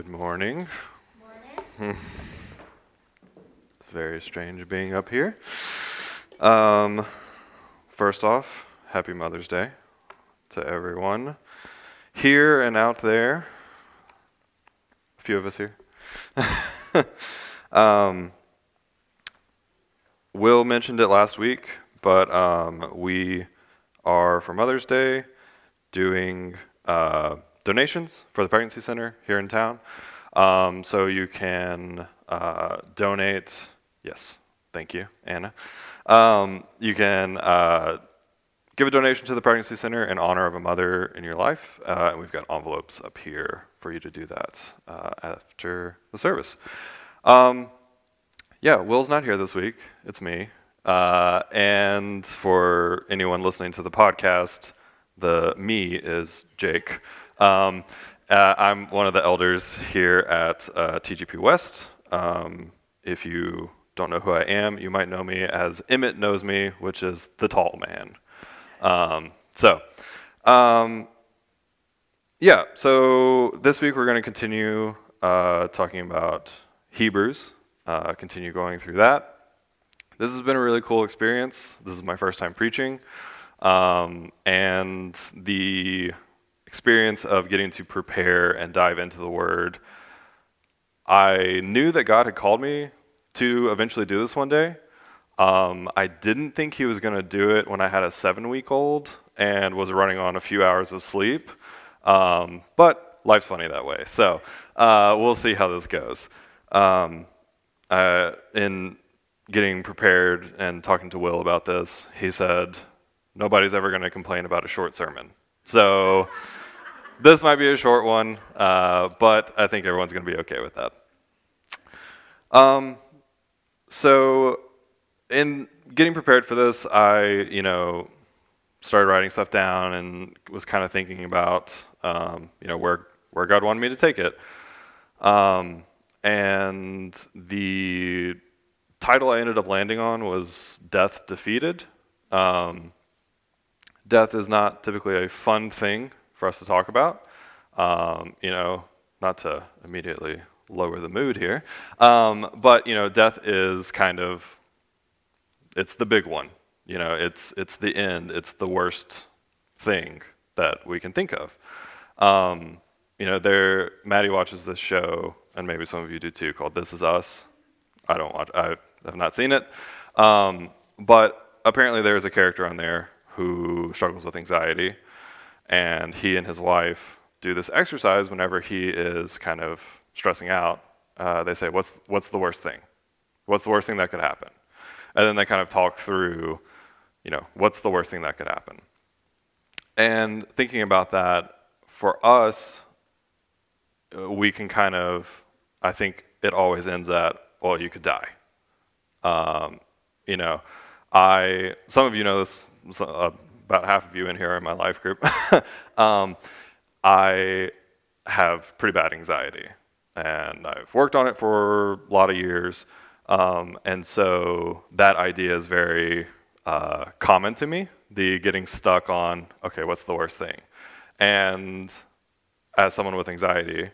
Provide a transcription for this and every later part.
Good morning. Morning. It's very strange being up here. Um, first off, happy Mother's Day to everyone here and out there. A few of us here. um, Will mentioned it last week, but um, we are for Mother's Day doing uh, donations for the pregnancy center here in town. Um, so you can uh, donate. Yes, thank you, Anna. Um, you can uh, give a donation to the pregnancy center in honor of a mother in your life, uh, and we've got envelopes up here for you to do that uh, after the service. Um, yeah, Will's not here this week. It's me. Uh, and for anyone listening to the podcast, the me is Jake. Um, uh, I'm one of the elders here at uh, TGP West. Um, if you don't know who I am, you might know me as Emmett knows me, which is the tall man. Um, so, um, yeah, so this week we're going to continue uh, talking about Hebrews, uh, continue going through that. This has been a really cool experience. This is my first time preaching. Um, and the experience of getting to prepare and dive into the Word, I knew that God had called me to eventually do this one day. Um, I didn't think He was going to do it when I had a seven week old and was running on a few hours of sleep. Um, but life's funny that way. So uh, we'll see how this goes. Um, uh, in getting prepared and talking to Will about this, he said, Nobody's ever going to complain about a short sermon. So this might be a short one, uh, but I think everyone's going to be okay with that. Um, so, in getting prepared for this, I, you know, started writing stuff down and was kind of thinking about, um, you know, where where God wanted me to take it. Um, and the title I ended up landing on was "Death Defeated." Um, death is not typically a fun thing for us to talk about. Um, you know, not to immediately lower the mood here, um, but you know, death is kind of it's the big one. You know, it's it's the end. It's the worst thing that we can think of. Um, you know, there Maddie watches this show, and maybe some of you do too, called This Is Us. I don't watch. I have not seen it, um, but apparently there is a character on there who struggles with anxiety and he and his wife do this exercise whenever he is kind of stressing out. Uh, they say, what's, what's the worst thing? What's the worst thing that could happen? And then they kind of talk through, you know, what's the worst thing that could happen? And thinking about that, for us, uh, we can kind of, I think it always ends at, well, you could die. Um, you know, I, some of you know this, uh, about half of you in here are in my life group, um, I have pretty bad anxiety. And I've worked on it for a lot of years. Um, and so that idea is very uh, common to me the getting stuck on, okay, what's the worst thing? And as someone with anxiety,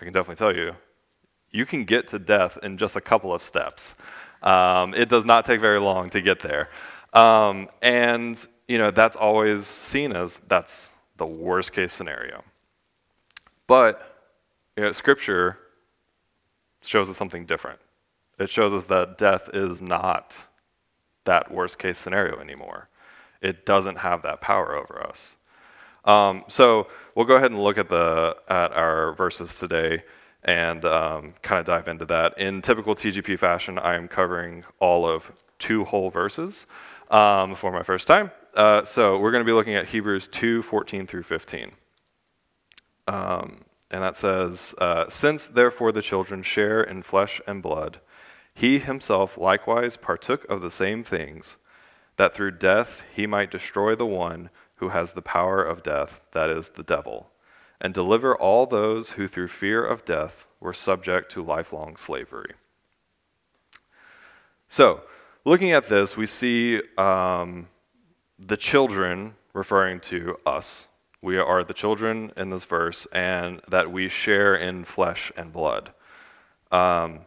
I can definitely tell you, you can get to death in just a couple of steps. Um, it does not take very long to get there. Um, and you know, that's always seen as that's the worst case scenario. But you know, Scripture shows us something different. It shows us that death is not that worst case scenario anymore. It doesn't have that power over us. Um, so we'll go ahead and look at the at our verses today and um, kind of dive into that. In typical TGP fashion, I am covering all of two whole verses um, for my first time. Uh, so we're going to be looking at Hebrews 2 14 through 15. Um, and that says, uh, Since therefore the children share in flesh and blood, he himself likewise partook of the same things, that through death he might destroy the one who has the power of death, that is, the devil, and deliver all those who through fear of death were subject to lifelong slavery. So, looking at this, we see um, the children referring to us, We are the children in this verse, and that we share in flesh and blood. Um,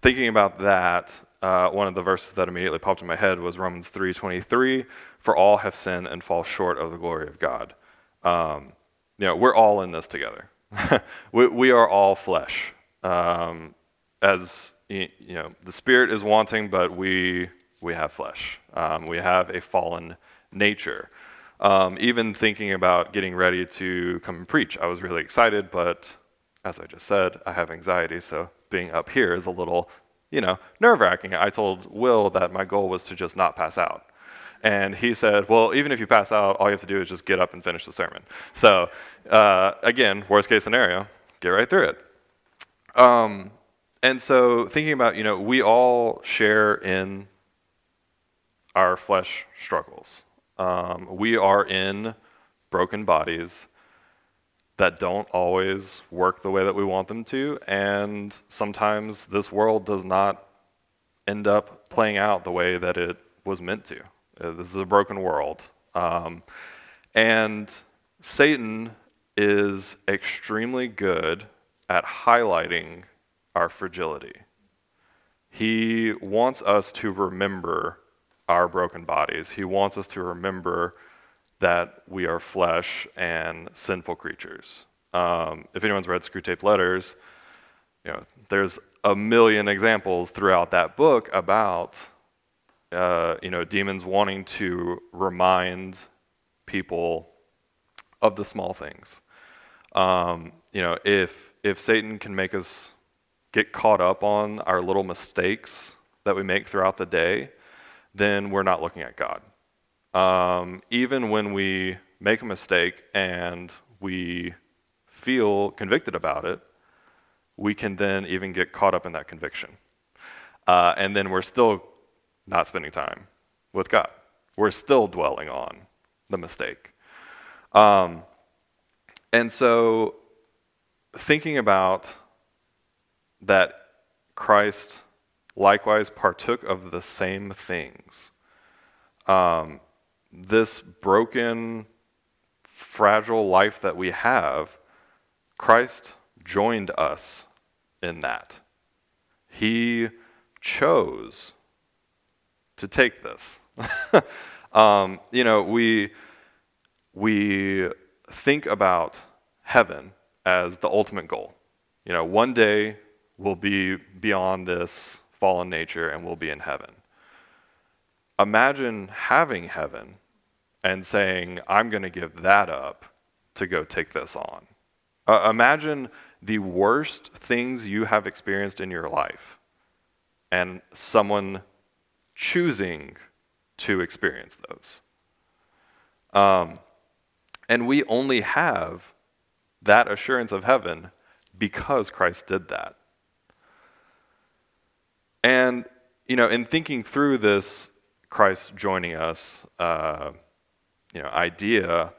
thinking about that, uh, one of the verses that immediately popped in my head was Romans 3:23, "For all have sinned and fall short of the glory of God." Um, you know, we're all in this together. we, we, are all flesh. Um, as you know, the spirit is wanting, but we we have flesh. Um, we have a fallen nature. Um, even thinking about getting ready to come and preach, I was really excited, but as I just said, I have anxiety, so being up here is a little, you know, nerve wracking. I told Will that my goal was to just not pass out. And he said, Well, even if you pass out, all you have to do is just get up and finish the sermon. So, uh, again, worst case scenario, get right through it. Um, and so, thinking about, you know, we all share in our flesh struggles. Um, we are in broken bodies that don't always work the way that we want them to, and sometimes this world does not end up playing out the way that it was meant to. Uh, this is a broken world. Um, and Satan is extremely good at highlighting our fragility. He wants us to remember our broken bodies. He wants us to remember that we are flesh and sinful creatures. Um, if anyone's read Screwtape Letters, you know, there's a million examples throughout that book about uh, you know, demons wanting to remind people of the small things. Um, you know, if if Satan can make us get caught up on our little mistakes that we make throughout the day, then we're not looking at God. Um, even when we make a mistake and we feel convicted about it, we can then even get caught up in that conviction. Uh, and then we're still not spending time with God. We're still dwelling on the mistake. Um, and so, thinking about that Christ likewise partook of the same things. Um, this broken, fragile life that we have, Christ joined us in that. He chose to take this. um, you know, we, we think about heaven as the ultimate goal. You know, one day we'll be beyond this fallen nature and we'll be in heaven. Imagine having heaven and saying, I'm going to give that up to go take this on. Uh, imagine the worst things you have experienced in your life and someone choosing to experience those. Um, and we only have that assurance of heaven because Christ did that. And, you know, in thinking through this Christ joining us, uh, you know, idea,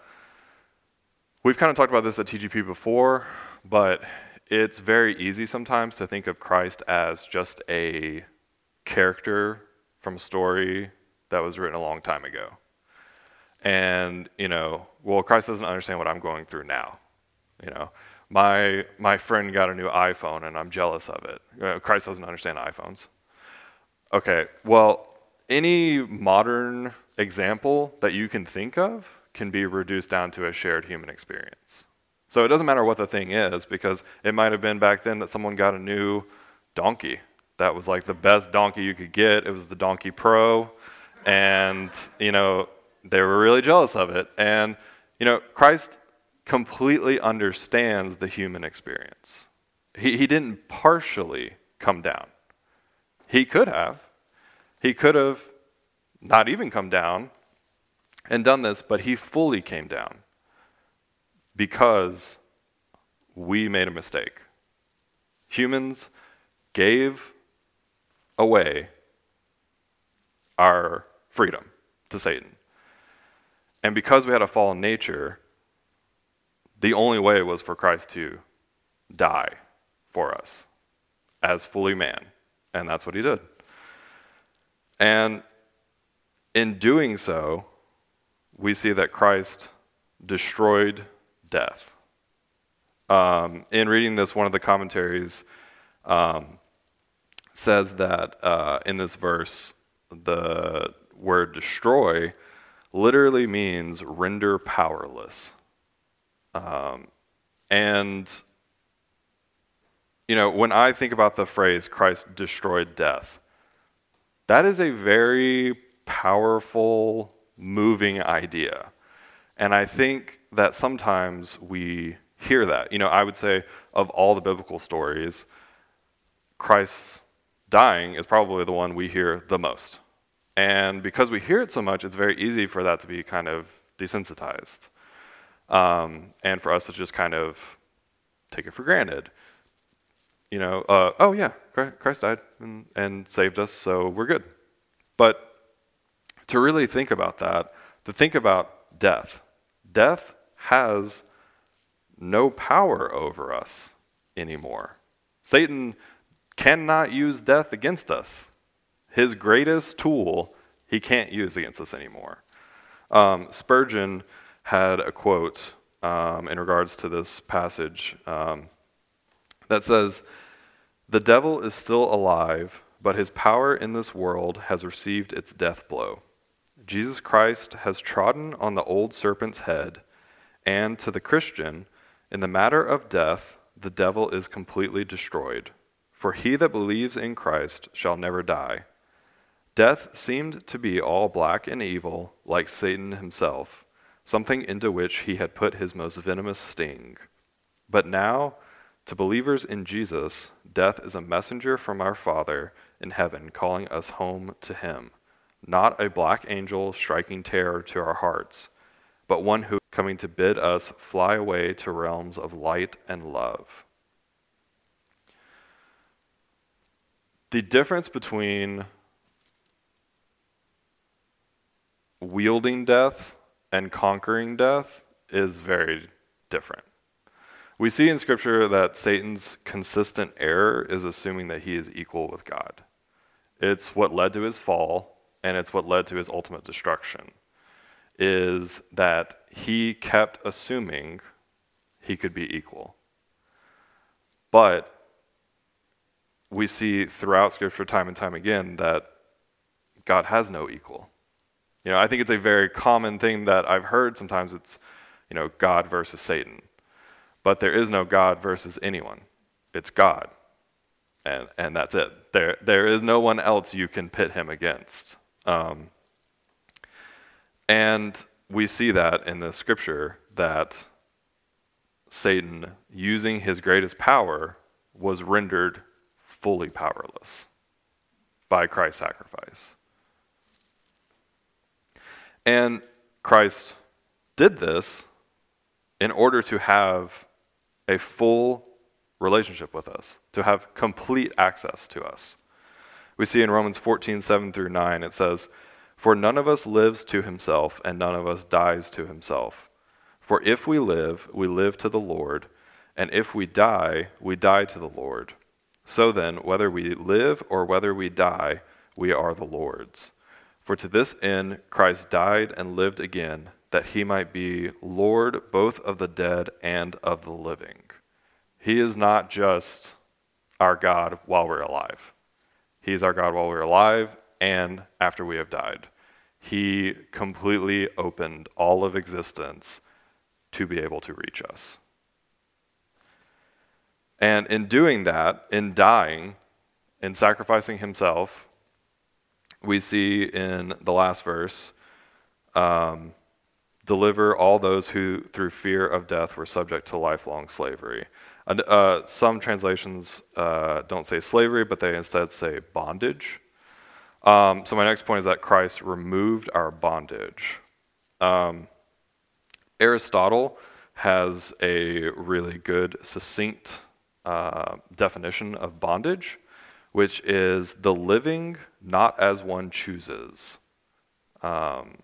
we've kind of talked about this at TGP before, but it's very easy sometimes to think of Christ as just a character from a story that was written a long time ago. And, you know, well, Christ doesn't understand what I'm going through now. You know, my, my friend got a new iPhone and I'm jealous of it. You Christ doesn't understand iPhones. Okay, well, any modern example that you can think of can be reduced down to a shared human experience. So it doesn't matter what the thing is, because it might have been back then that someone got a new donkey that was like the best donkey you could get. It was the Donkey Pro. And, you know, they were really jealous of it. And, you know, Christ completely understands the human experience. He, he didn't partially come down. He could have. He could have not even come down and done this, but he fully came down because we made a mistake. Humans gave away our freedom to Satan. And because we had a fallen nature, the only way was for Christ to die for us as fully man. And that's what he did. And in doing so, we see that Christ destroyed death. Um, in reading this, one of the commentaries um, says that uh, in this verse, the word destroy literally means render powerless. Um, and, you know, when I think about the phrase Christ destroyed death, that is a very powerful, moving idea. And I think that sometimes we hear that. You know, I would say of all the biblical stories, Christ's dying is probably the one we hear the most. And because we hear it so much, it's very easy for that to be kind of desensitized. Um, and for us to just kind of take it for granted. You know, uh, oh yeah, Christ died and, and saved us, so we're good. But to really think about that, to think about death, death has no power over us anymore. Satan cannot use death against us. His greatest tool, he can't use against us anymore. Um, Spurgeon had a quote um, in regards to this passage um, that says, The devil is still alive, but his power in this world has received its death blow. Jesus Christ has trodden on the old serpent's head, and to the Christian, in the matter of death, the devil is completely destroyed. For he that believes in Christ shall never die. Death seemed to be all black and evil, like Satan himself, something into which he had put his most venomous sting. But now, to believers in Jesus, death is a messenger from our Father in heaven calling us home to him, not a black angel striking terror to our hearts, but one who is coming to bid us fly away to realms of light and love. the difference between wielding death and conquering death is very different. We see in Scripture that Satan's consistent error is assuming that he is equal with God. It's what led to his fall, and it's what led to his ultimate destruction, is that he kept assuming he could be equal. But we see throughout Scripture time and time again that God has no equal. You know, I think it's a very common thing that I've heard sometimes it's, you know, God versus Satan. But there is no God versus anyone. It's God. And, and that's it. There, there is no one else you can pit him against. Um, and we see that in the scripture that Satan, using his greatest power, was rendered fully powerless by Christ's sacrifice. And Christ did this in order to have a full relationship with us, to have complete access to us. We see in Romans 14, 7 through 9, it says, For none of us lives to himself, and none of us dies to himself. For if we live, we live to the Lord, and if we die, we die to the Lord. So then, whether we live or whether we die, we are the Lord's. For to this end Christ died and lived again, that he might be Lord both of the dead and of the living. He is not just our God while we're alive, He is our God while we're alive and after we have died. He completely opened all of existence to be able to reach us. And in doing that, in dying, in sacrificing himself, we see in the last verse, um, deliver all those who, through fear of death, were subject to lifelong slavery. And, uh, some translations uh, don't say slavery, but they instead say bondage. Um, so, my next point is that Christ removed our bondage. Um, Aristotle has a really good, succinct uh, definition of bondage, which is the living not as one chooses. Um,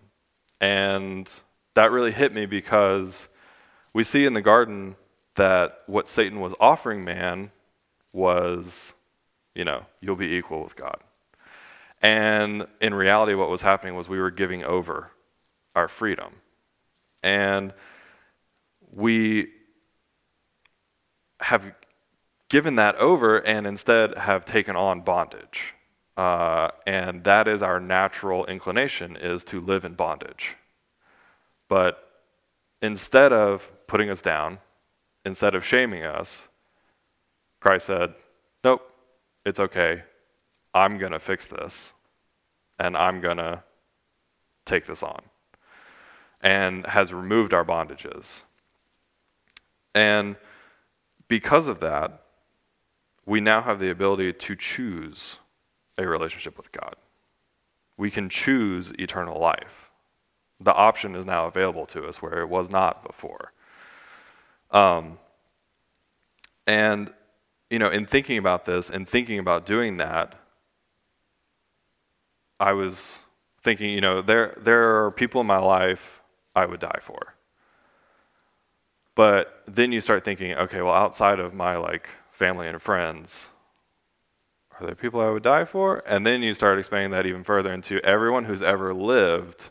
and that really hit me because we see in the garden that what Satan was offering man was, you know, you'll be equal with God. And in reality, what was happening was we were giving over our freedom. And we have given that over and instead have taken on bondage. Uh, and that is our natural inclination is to live in bondage. But instead of putting us down, instead of shaming us, Christ said, Nope, it's okay. I'm going to fix this, and I'm going to take this on, and has removed our bondages. And because of that, we now have the ability to choose a relationship with God. We can choose eternal life. The option is now available to us where it was not before. Um, and, you know, in thinking about this and thinking about doing that, I was thinking, you know, there, there are people in my life I would die for. But then you start thinking, okay, well, outside of my like family and friends, are there people I would die for? And then you start expanding that even further into everyone who's ever lived.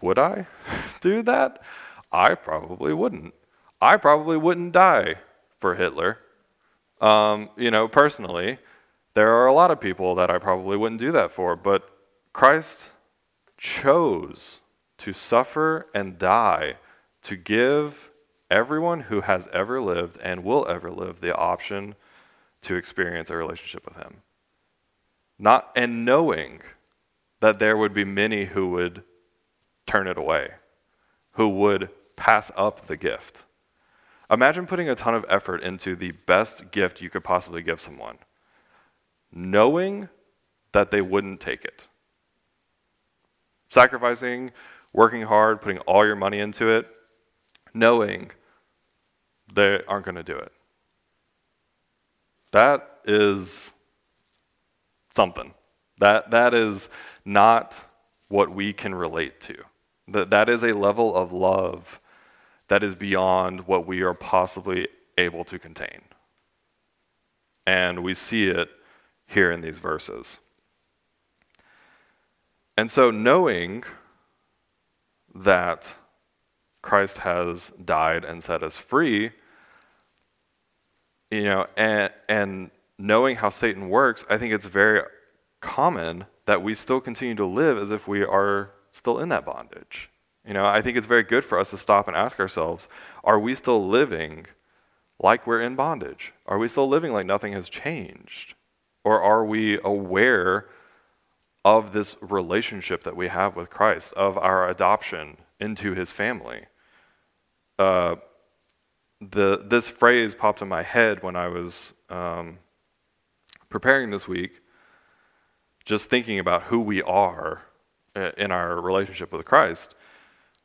Would I do that? I probably wouldn't. I probably wouldn't die for Hitler. Um, you know, personally, there are a lot of people that I probably wouldn't do that for, but Christ chose to suffer and die to give everyone who has ever lived and will ever live the option to experience a relationship with him. Not and knowing that there would be many who would turn it away, who would pass up the gift. Imagine putting a ton of effort into the best gift you could possibly give someone, knowing that they wouldn't take it. Sacrificing, working hard, putting all your money into it, knowing they aren't going to do it. That is something. That, that is not what we can relate to. That, that is a level of love that is beyond what we are possibly able to contain. And we see it here in these verses. And so, knowing that Christ has died and set us free, you know, and, and knowing how Satan works, I think it's very common that we still continue to live as if we are still in that bondage. You know, I think it's very good for us to stop and ask ourselves, are we still living like we're in bondage? Are we still living like nothing has changed? Or are we aware of this relationship that we have with Christ, of our adoption into his family? uh, the, this phrase popped in my head when I was um, preparing this week, just thinking about who we are uh, in our relationship with Christ,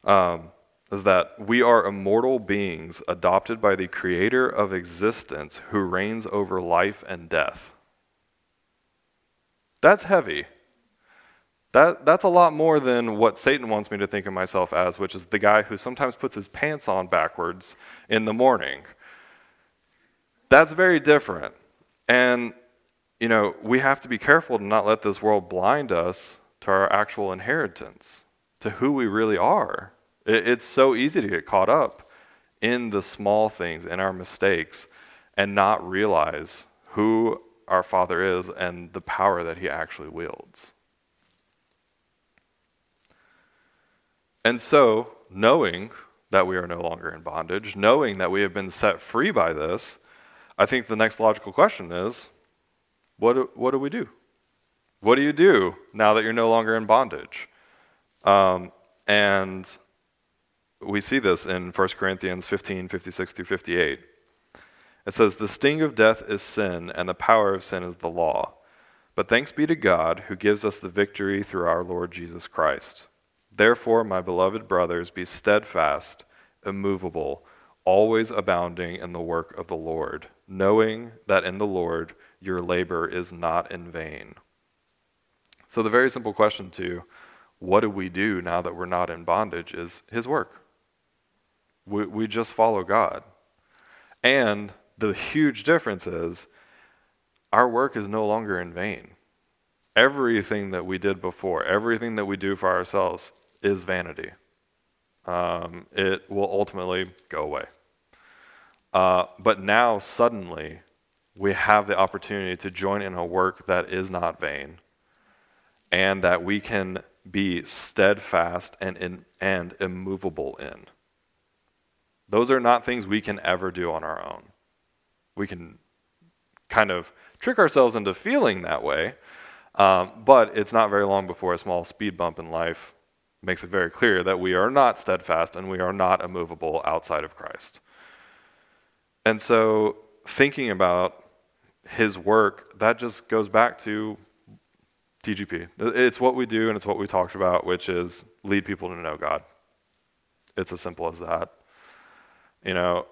um, is that we are immortal beings adopted by the creator of existence who reigns over life and death. That's heavy. That, that's a lot more than what Satan wants me to think of myself as, which is the guy who sometimes puts his pants on backwards in the morning. That's very different. And, you know, we have to be careful to not let this world blind us to our actual inheritance, to who we really are. It, it's so easy to get caught up in the small things, in our mistakes, and not realize who our Father is and the power that He actually wields. And so, knowing that we are no longer in bondage, knowing that we have been set free by this, I think the next logical question is what do, what do we do? What do you do now that you're no longer in bondage? Um, and we see this in 1 Corinthians 15 56 through 58. It says, The sting of death is sin, and the power of sin is the law. But thanks be to God who gives us the victory through our Lord Jesus Christ. Therefore, my beloved brothers, be steadfast, immovable, always abounding in the work of the Lord, knowing that in the Lord your labor is not in vain. So, the very simple question to what do we do now that we're not in bondage is His work. We, we just follow God. And the huge difference is our work is no longer in vain. Everything that we did before, everything that we do for ourselves, is vanity. Um, it will ultimately go away. Uh, but now, suddenly, we have the opportunity to join in a work that is not vain and that we can be steadfast and, in, and immovable in. Those are not things we can ever do on our own. We can kind of trick ourselves into feeling that way, um, but it's not very long before a small speed bump in life makes it very clear that we are not steadfast and we are not immovable outside of Christ. And so, thinking about his work, that just goes back to TGP. It's what we do and it's what we talked about, which is lead people to know God. It's as simple as that. You know,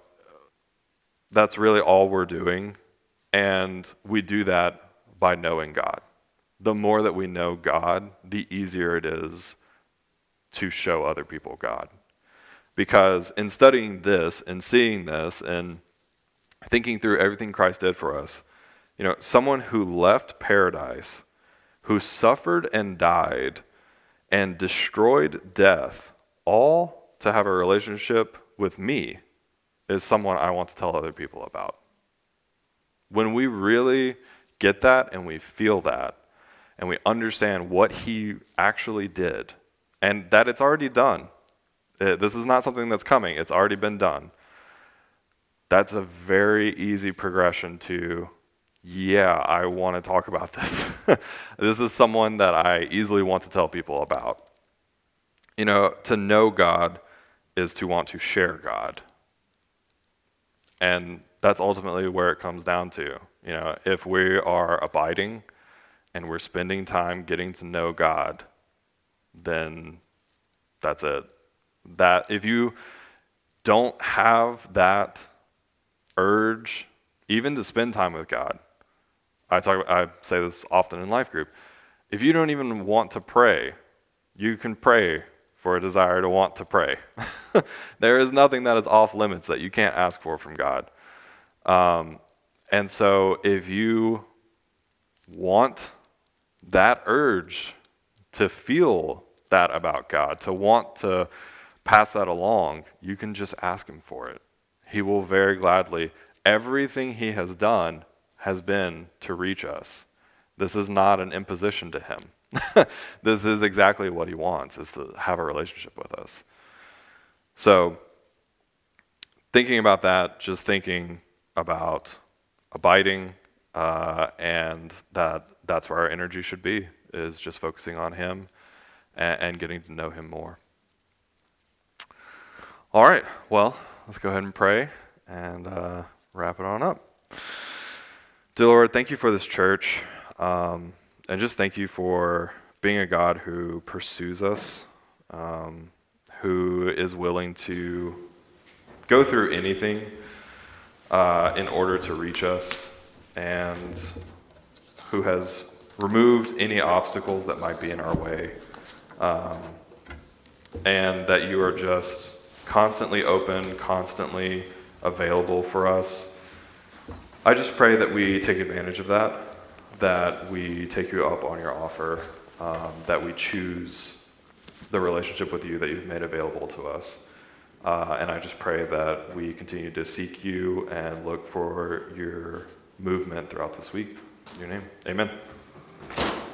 that's really all we're doing. And we do that by knowing God. The more that we know God, the easier it is to show other people God. Because in studying this and seeing this and thinking through everything Christ did for us, you know, someone who left paradise, who suffered and died and destroyed death, all to have a relationship with me, is someone I want to tell other people about. When we really get that and we feel that, and we understand what he actually did, and that it's already done. Uh, this is not something that's coming, it's already been done. That's a very easy progression to, yeah, I want to talk about this. this is someone that I easily want to tell people about. You know, to know God is to want to share God. And that's ultimately where it comes down to. You know, if we are abiding and we're spending time getting to know God, then that's it. That if you don't have that urge, even to spend time with God, I talk. I say this often in life group. If you don't even want to pray, you can pray for a desire to want to pray. there is nothing that is off limits that you can't ask for from God. Um, and so if you want that urge to feel that about God, to want to pass that along, you can just ask Him for it. He will very gladly. Everything He has done has been to reach us. This is not an imposition to Him. this is exactly what He wants, is to have a relationship with us. So, thinking about that, just thinking about abiding uh, and that that's where our energy should be is just focusing on him and, and getting to know him more. All right well let's go ahead and pray and uh, wrap it on up. Dear lord thank you for this church um, and just thank you for being a god who pursues us um, who is willing to go through anything uh, in order to reach us and who has removed any obstacles that might be in our way. Um, and that you are just constantly open, constantly available for us. I just pray that we take advantage of that, that we take you up on your offer, um, that we choose the relationship with you that you've made available to us. Uh, and I just pray that we continue to seek you and look for your movement throughout this week. In your name, amen.